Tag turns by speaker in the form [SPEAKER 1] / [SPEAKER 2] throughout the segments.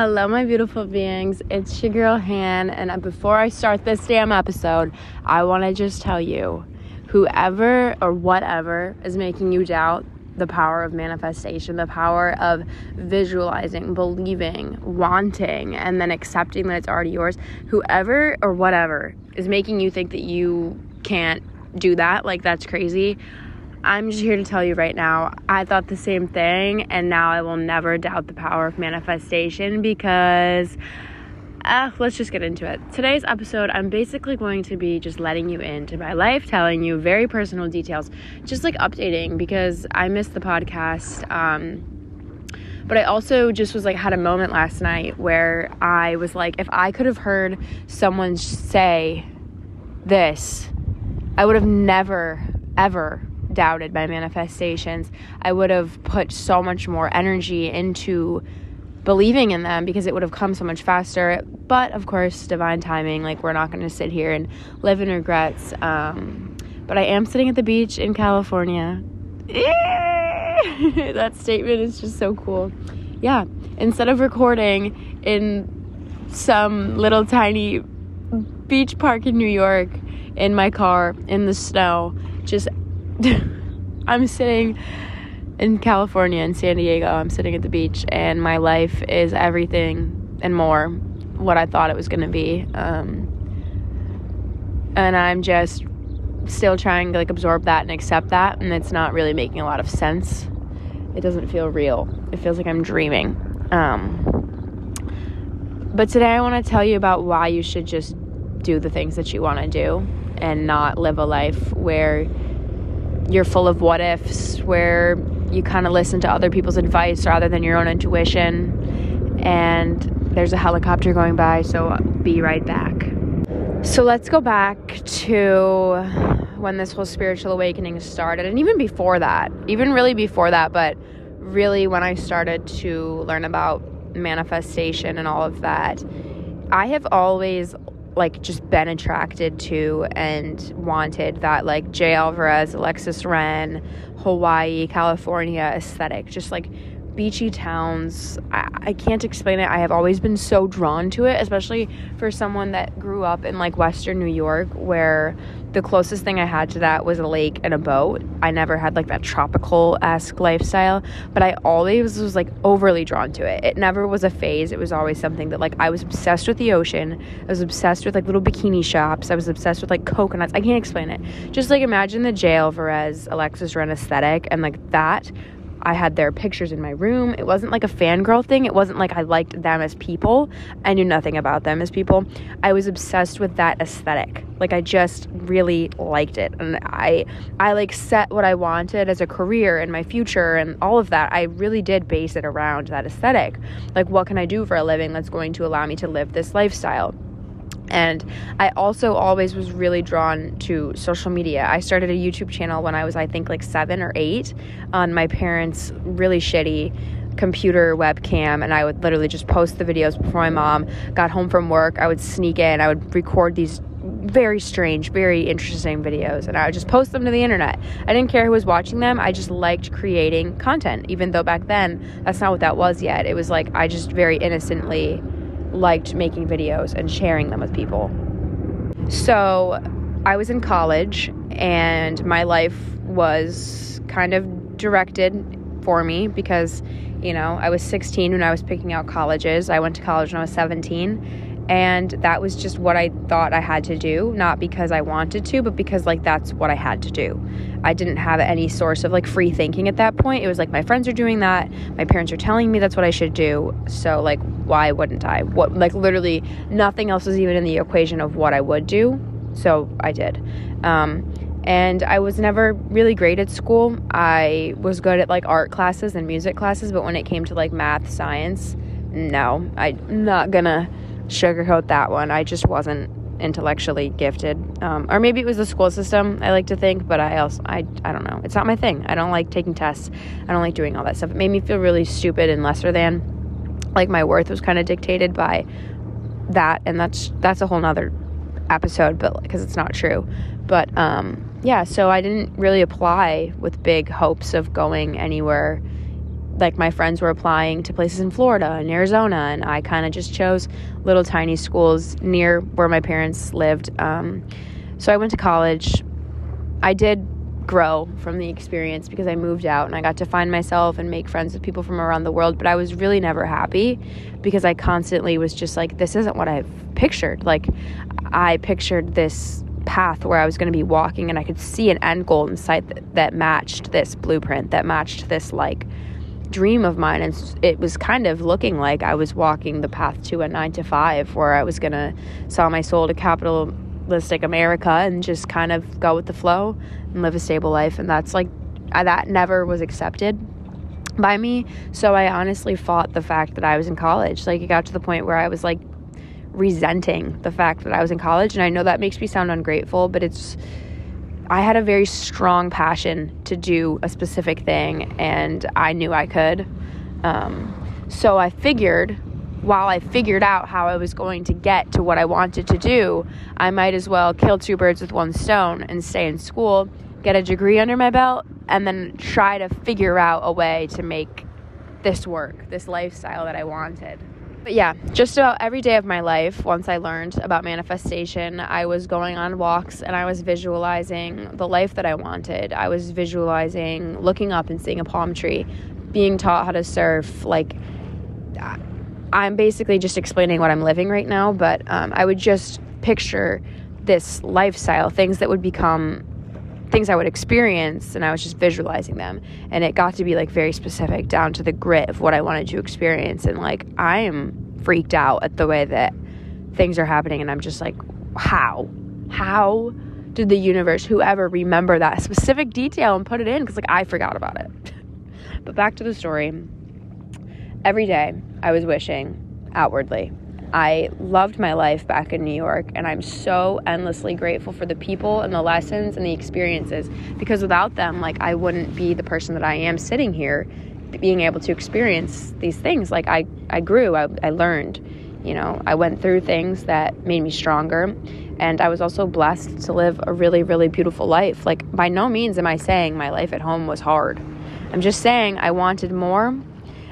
[SPEAKER 1] Hello, my beautiful beings. It's your girl Han, and uh, before I start this damn episode, I want to just tell you whoever or whatever is making you doubt the power of manifestation, the power of visualizing, believing, wanting, and then accepting that it's already yours, whoever or whatever is making you think that you can't do that, like that's crazy. I'm just here to tell you right now, I thought the same thing, and now I will never doubt the power of manifestation because. Uh, let's just get into it. Today's episode, I'm basically going to be just letting you into my life, telling you very personal details, just like updating because I missed the podcast. Um, but I also just was like, had a moment last night where I was like, if I could have heard someone say this, I would have never, ever doubted my manifestations. I would have put so much more energy into believing in them because it would have come so much faster. But of course, divine timing, like we're not going to sit here and live in regrets. Um, but I am sitting at the beach in California. that statement is just so cool. Yeah, instead of recording in some little tiny beach park in New York in my car in the snow, just I'm sitting in California in San Diego. I'm sitting at the beach, and my life is everything and more what I thought it was going to be. Um, and I'm just still trying to like absorb that and accept that, and it's not really making a lot of sense. It doesn't feel real. It feels like I'm dreaming. Um, but today I want to tell you about why you should just do the things that you want to do and not live a life where you're full of what ifs, where you kind of listen to other people's advice rather than your own intuition. And there's a helicopter going by, so be right back. So let's go back to when this whole spiritual awakening started, and even before that, even really before that, but really when I started to learn about manifestation and all of that. I have always like just been attracted to and wanted that like Jay Alvarrez, Alexis Ren, Hawaii, California aesthetic. Just like beachy towns. I, I can't explain it. I have always been so drawn to it, especially for someone that grew up in like Western New York, where the closest thing I had to that was a lake and a boat. I never had like that tropical esque lifestyle, but I always was like overly drawn to it. It never was a phase. It was always something that like I was obsessed with the ocean. I was obsessed with like little bikini shops. I was obsessed with like coconuts. I can't explain it. Just like imagine the J. Alvarrez, Alexis Ren aesthetic and like that I had their pictures in my room. It wasn't like a fangirl thing. It wasn't like I liked them as people. I knew nothing about them as people. I was obsessed with that aesthetic. Like I just really liked it. And I I like set what I wanted as a career and my future and all of that. I really did base it around that aesthetic. Like what can I do for a living that's going to allow me to live this lifestyle? And I also always was really drawn to social media. I started a YouTube channel when I was, I think, like seven or eight on my parents' really shitty computer webcam and I would literally just post the videos before my mom got home from work. I would sneak in, I would record these very strange, very interesting videos and I would just post them to the internet. I didn't care who was watching them. I just liked creating content, even though back then that's not what that was yet. It was like I just very innocently liked making videos and sharing them with people. So I was in college and my life was kind of directed for me because, you know, I was 16 when I was picking out colleges. I went to college when I was 17 and that was just what I thought I had to do, not because I wanted to, but because like that's what I had to do. I didn't have any source of like free thinking at that point. It was like my friends are doing that, my parents are telling me that's what I should do. So like why wouldn't I? What like literally nothing else was even in the equation of what I would do. So I did. Um, and I was never really great at school. I was good at like art classes and music classes, but when it came to like math, science, no, I'm not gonna sugarcoat that one. I just wasn't intellectually gifted, um, or maybe it was the school system. I like to think, but I also I I don't know. It's not my thing. I don't like taking tests. I don't like doing all that stuff. It made me feel really stupid and lesser than. Like my worth was kind of dictated by that, and that's that's a whole nother episode, but because it's not true. But um, yeah, so I didn't really apply with big hopes of going anywhere like my friends were applying to places in Florida and Arizona, and I kind of just chose little tiny schools near where my parents lived. Um, so I went to college. I did grow from the experience because I moved out and I got to find myself and make friends with people from around the world, but I was really never happy because I constantly was just like, this isn't what I've pictured. Like, I pictured this path where I was going to be walking and I could see an end goal in sight that, that matched this blueprint, that matched this like dream of mine. And it was kind of looking like I was walking the path to a nine to five where I was going to sell my soul to capitalistic America and just kind of go with the flow and live a stable life. And that's like, that never was accepted by me. So I honestly fought the fact that I was in college. Like, it got to the point where I was like, resenting the fact that I was in college. And I know that makes me sound ungrateful, but it's, I had a very strong passion to do a specific thing, and I knew I could. Um, so I figured, while I figured out how I was going to get to what I wanted to do, I might as well kill two birds with one stone and stay in school, get a degree under my belt, and then try to figure out a way to make this work, this lifestyle that I wanted. But yeah, just about every day of my life, once I learned about manifestation, I was going on walks and I was visualizing the life that I wanted. I was visualizing looking up and seeing a palm tree, being taught how to surf. Like, I'm basically just explaining what I'm living right now, but um, I would just picture this lifestyle, things that would become things I would experience, and I was just visualizing them. And it got to be like very specific down to the grit of what I wanted to experience. And like, I am freaked out at the way that things are happening. And I'm just like, how? How did the universe, whoever, remember that specific detail and put it in? Because like, I forgot about it. but back to the story. Every day, I was wishing outwardly I loved my life back in New York, and I'm so endlessly grateful for the people and the lessons and the experiences because without them, like, I wouldn't be the person that I am sitting here being able to experience these things. Like, I, I grew, I, I learned, you know, I went through things that made me stronger, and I was also blessed to live a really, really beautiful life. Like, by no means am I saying my life at home was hard. I'm just saying I wanted more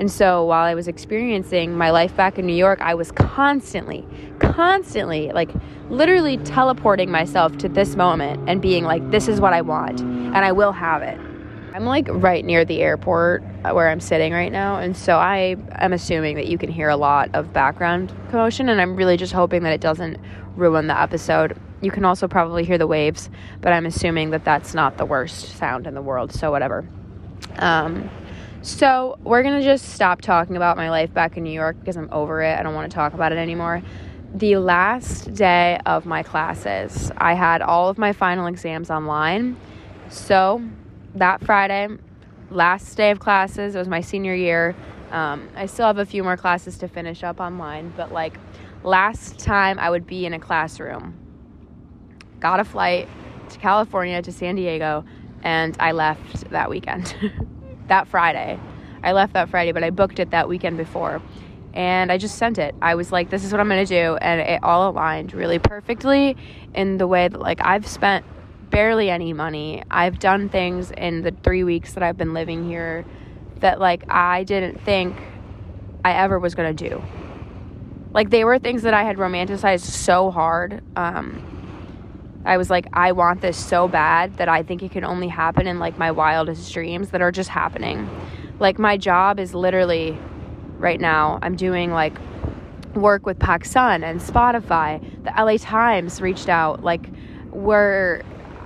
[SPEAKER 1] and so while I was experiencing my life back in New York, I was constantly, constantly, like literally teleporting myself to this moment and being like, this is what I want and I will have it. I'm like right near the airport uh, where I'm sitting right now. And so I am assuming that you can hear a lot of background commotion. And I'm really just hoping that it doesn't ruin the episode. You can also probably hear the waves, but I'm assuming that that's not the worst sound in the world. So, whatever. Um, so, we're going to just stop talking about my life back in New York because I'm over it. I don't want to talk about it anymore. The last day of my classes, I had all of my final exams online. So, that Friday, last day of classes, it was my senior year. Um, I still have a few more classes to finish up online, but like last time I would be in a classroom, got a flight to California to San Diego, and I left that weekend. that Friday. I left that Friday, but I booked it that weekend before. And I just sent it. I was like, this is what I'm going to do. And it all aligned really perfectly in the way that, like, I've spent barely any money. I've done things in the three weeks that I've been living here that, like, I didn't think I ever was going to do. Like, they were things that I had romanticized so hard. Um, I was like, I want this so bad that I think it can only happen in like my wildest dreams that are just happening. Like, my job is literally right now, I'm doing like work with PacSun and Spotify. The LA Times reached out, like, where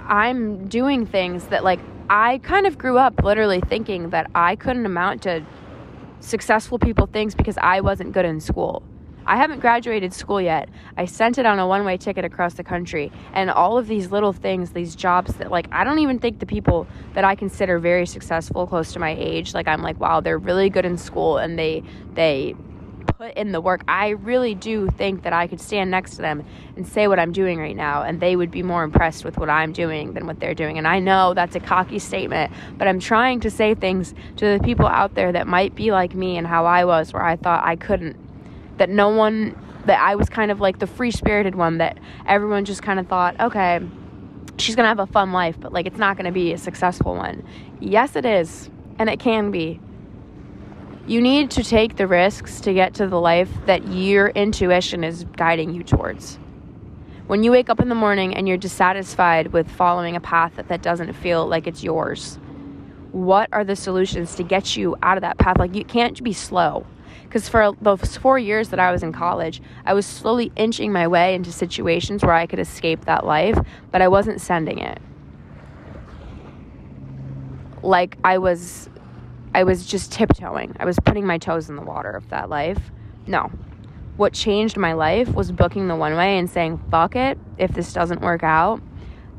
[SPEAKER 1] I'm doing things that, like, I kind of grew up literally thinking that I couldn't amount to successful people things because I wasn't good in school. I haven't graduated school yet. I sent it on a one way ticket across the country. And all of these little things, these jobs that, like, I don't even think the people that I consider very successful close to my age, like, I'm like, wow, they're really good in school and they, they, put in the work. I really do think that I could stand next to them and say what I'm doing right now, and they would be more impressed with what I'm doing than what they're doing. And I know that's a cocky statement, but I'm trying to say things to the people out there that might be like me and how I was, where I thought I couldn't that no one that I was kind of like the free spirited one that everyone just kind of thought, okay, she's gonna have a fun life, but like it's not gonna be a successful one. Yes, it is, and it can be. You need to take the risks to get to the life that your intuition is guiding you towards. When you wake up in the morning and you're dissatisfied with following a path that, that doesn't feel like it's yours, what are the solutions to get you out of that path? Like, you can't be slow. Because for those four years that I was in college, I was slowly inching my way into situations where I could escape that life, but I wasn't sending it. Like, I was I was just tiptoeing. I was putting my toes in the water of that life. No. What changed my life was booking the one way and saying, fuck it. If this doesn't work out,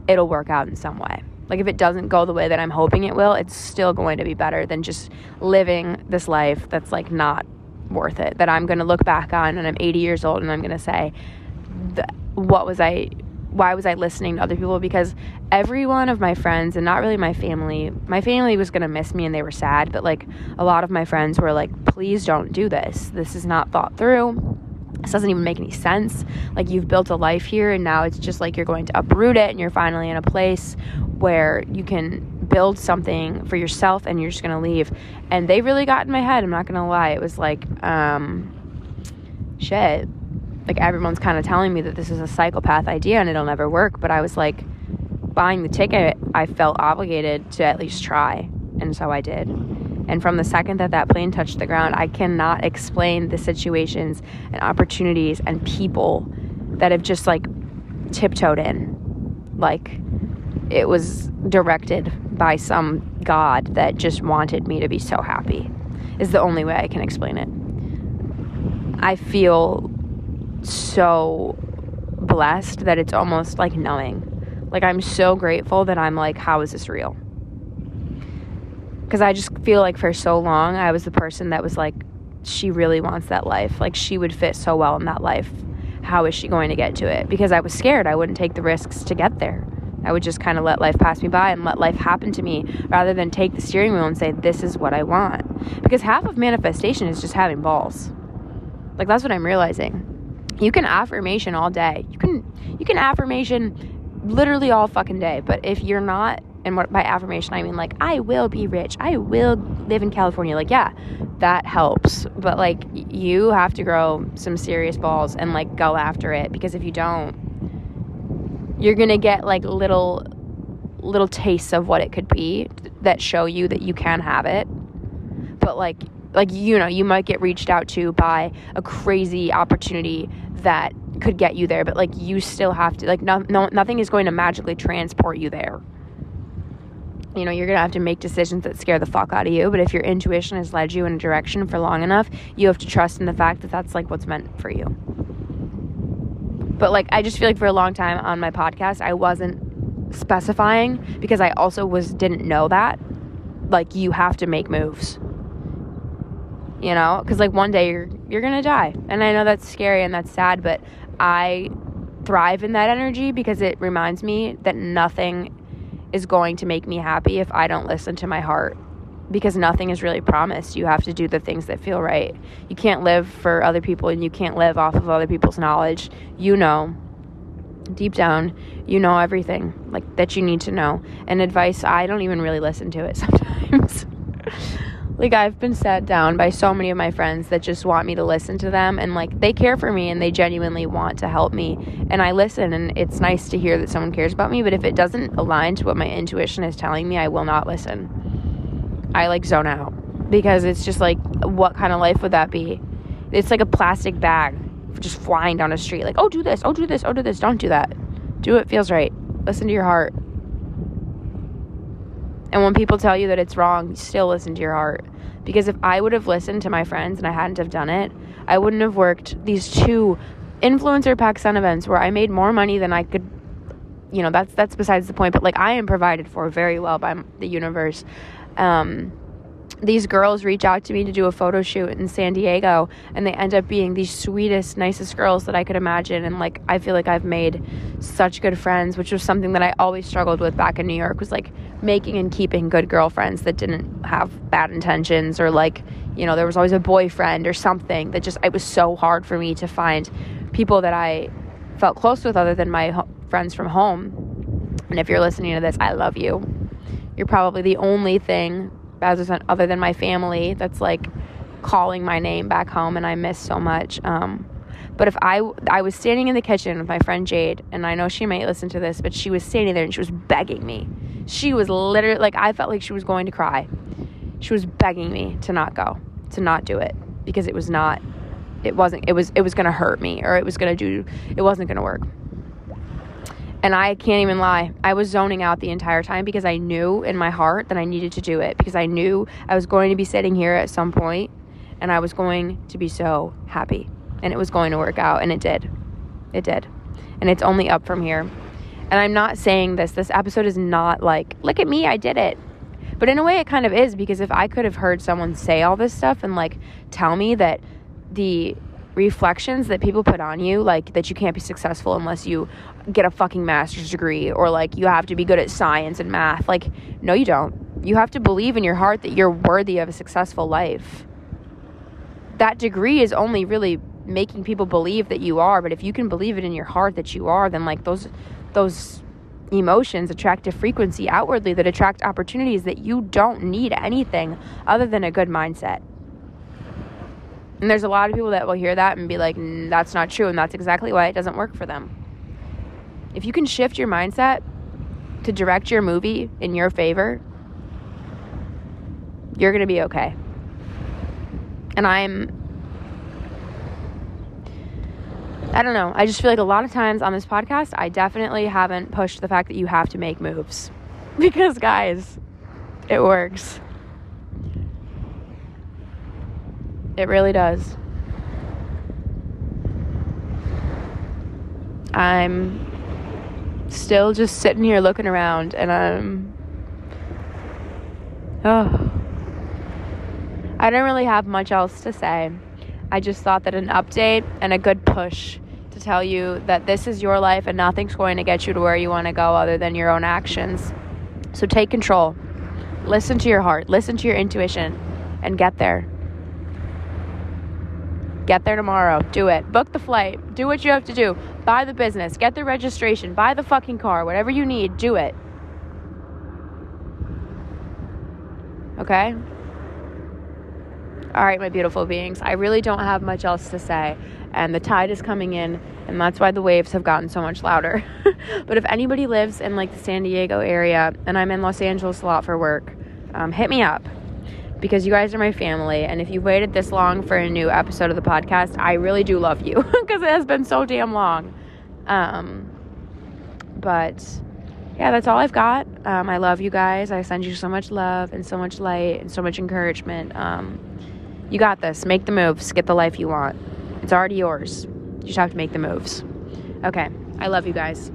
[SPEAKER 1] it'll work out in some way. Like, if it doesn't go the way that I'm hoping it will, it's still going to be better than just living this life that's like not worth it. That I'm going to look back on and I'm 80 years old and I'm going to say, what was I why was I listening to other people? Because every one of my friends, and not really my family, my family was gonna miss me and they were sad, but like a lot of my friends were like, please don't do this. This is not thought through. This doesn't even make any sense. Like, you've built a life here, and now it's just like you're going to uproot it, and you're finally in a place where you can build something for yourself and you're just gonna leave. And they really got in my head, I'm not gonna lie. It was like, um, shit like everyone's kind of telling me that this is a psychopath idea and it'll never work but i was like buying the ticket i felt obligated to at least try and so i did and from the second that that plane touched the ground i cannot explain the situations and opportunities and people that have just like tiptoed in like it was directed by some god that just wanted me to be so happy is the only way i can explain it i feel so blessed that it's almost like knowing. Like I'm so grateful that I'm like, how is this real? Because I just feel like for so long I was the person that was like, she really wants that life. Like she would fit so well in that life. How is she going to get to it? Because I was scared. I wouldn't take the risks to get there. I would just kind of let life pass me by and let life happen to me rather than take the steering wheel and say, this is what I want. Because half of manifestation is just having balls. Like that's what I'm realizing you can affirmation all day. You can you can affirmation literally all fucking day. But if you're not, and what by affirmation I mean like I will be rich. I will live in California. Like yeah, that helps. But like you have to grow some serious balls and like go after it because if you don't, you're gonna get like little little tastes of what it could be that show you that you can have it. But like like you know you might get reached out to by a crazy opportunity that could get you there but like you still have to like no, no nothing is going to magically transport you there you know you're gonna have to make decisions that scare the fuck out of you but if your intuition has led you in a direction for long enough you have to trust in the fact that that's like what's meant for you but like i just feel like for a long time on my podcast i wasn't specifying because i also was didn't know that like you have to make moves. You know? Because like one day you're you're gonna die. And i know that's scary and that's sad but i thrive in that energy because it reminds me that nothing is going to make me happy if i don't listen to my heart because nothing is really promised. You have to do the things that feel right. You can't live for other people and you can't live off of other people's knowledge. You know deep down you know everything like that you need to know. And advice i don't even really listen to it sometimes. Like I've been sat down by so many of my friends that just want me to listen to them and like they care for me and they genuinely want to help me. And I listen and it's nice to hear that someone cares about me but if it doesn't align to what my intuition is telling me I will not listen. I like zone out because it's just like what kind of life would that be? It's like a plastic bag just flying down a street like oh do this, oh do this, oh do this, don't do that. Do what feels right. Listen to your heart. And when people tell you that it's wrong, still listen to your heart. Because if I would have listened to my friends and I hadn't have done it, I wouldn't have worked these two influencer PacSun events where I made more money than I could you know, that's that's besides the point, but like I am provided for very well by the universe. Um these girls reach out to me to do a photo shoot in San Diego and they end up being the sweetest, nicest girls that I could imagine. And like, I feel like I've made such good friends, which was something that I always struggled with back in New York was like making and keeping good girlfriends that didn't have bad intentions or like, you know, there was always a boyfriend or something that just, it was so hard for me to find people that I felt close with other than my ho- friends from home. And if you're listening to this, I love you. You're probably the only thing other than my family that's like calling my name back home and I miss so much. Um, but if I I was standing in the kitchen with my friend Jade, and I know she might listen to this, but she was standing there and she was begging me. She was literally like I felt like she was going to cry. She was begging me to not go, to not do it because it was not it wasn't it was it was going to hurt me or it was going to do it wasn't going to work. And I can't even lie. I was zoning out the entire time because I knew in my heart that I needed to do it because I knew I was going to be sitting here at some point and I was going to be so happy and it was going to work out and it did. It did. And it's only up from here. And I'm not saying this. This episode is not like, look at me, I did it. But in a way, it kind of is because if I could have heard someone say all this stuff and like tell me that the reflections that people put on you, like that you can't be successful unless you get a fucking master's degree or like you have to be good at science and math. Like, no, you don't. You have to believe in your heart that you're worthy of a successful life. That degree is only really making people believe that you are, but if you can believe it in your heart that you are, then like those those emotions attract a frequency outwardly that attract opportunities that you don't need anything other than a good mindset. And there's a lot of people that will hear that and be like, that's not true. And that's exactly why it doesn't work for them. If you can shift your mindset to direct your movie in your favor, you're going to be okay. And I'm I don't know. I just feel like a lot of times on this podcast, I definitely haven't pushed the fact that you have to make moves. Because, guys, it works. It really does. I'm still just sitting here looking around and I'm. Oh. I don't really have much else to say. I just thought that an update and a good push to tell you that this is your life and nothing's going to get you to where you want to go other than your own actions. So take control. Listen to your heart, listen to your intuition, and get there. Get there tomorrow. Do it. Book the flight. Do what you have to do. Buy the business. Get the registration. Buy the fucking car. Whatever you need, do it. Okay? All right, my beautiful beings. I really don't have much else to say. And the tide is coming in, and that's why the waves have gotten so much louder. but if anybody lives in like the San Diego area, and I'm in Los Angeles a lot for work, um, hit me up because you guys are my family. And if you've waited this long for a new episode of the podcast, I really do love you because it has been so damn long. Um, but yeah, that's all I've got. Um, I love you guys. I send you so much love and so much light and so much encouragement. Um, you got this. Make the moves. Get the life you want. It's already yours. You just have to make the moves. Okay. I love you guys.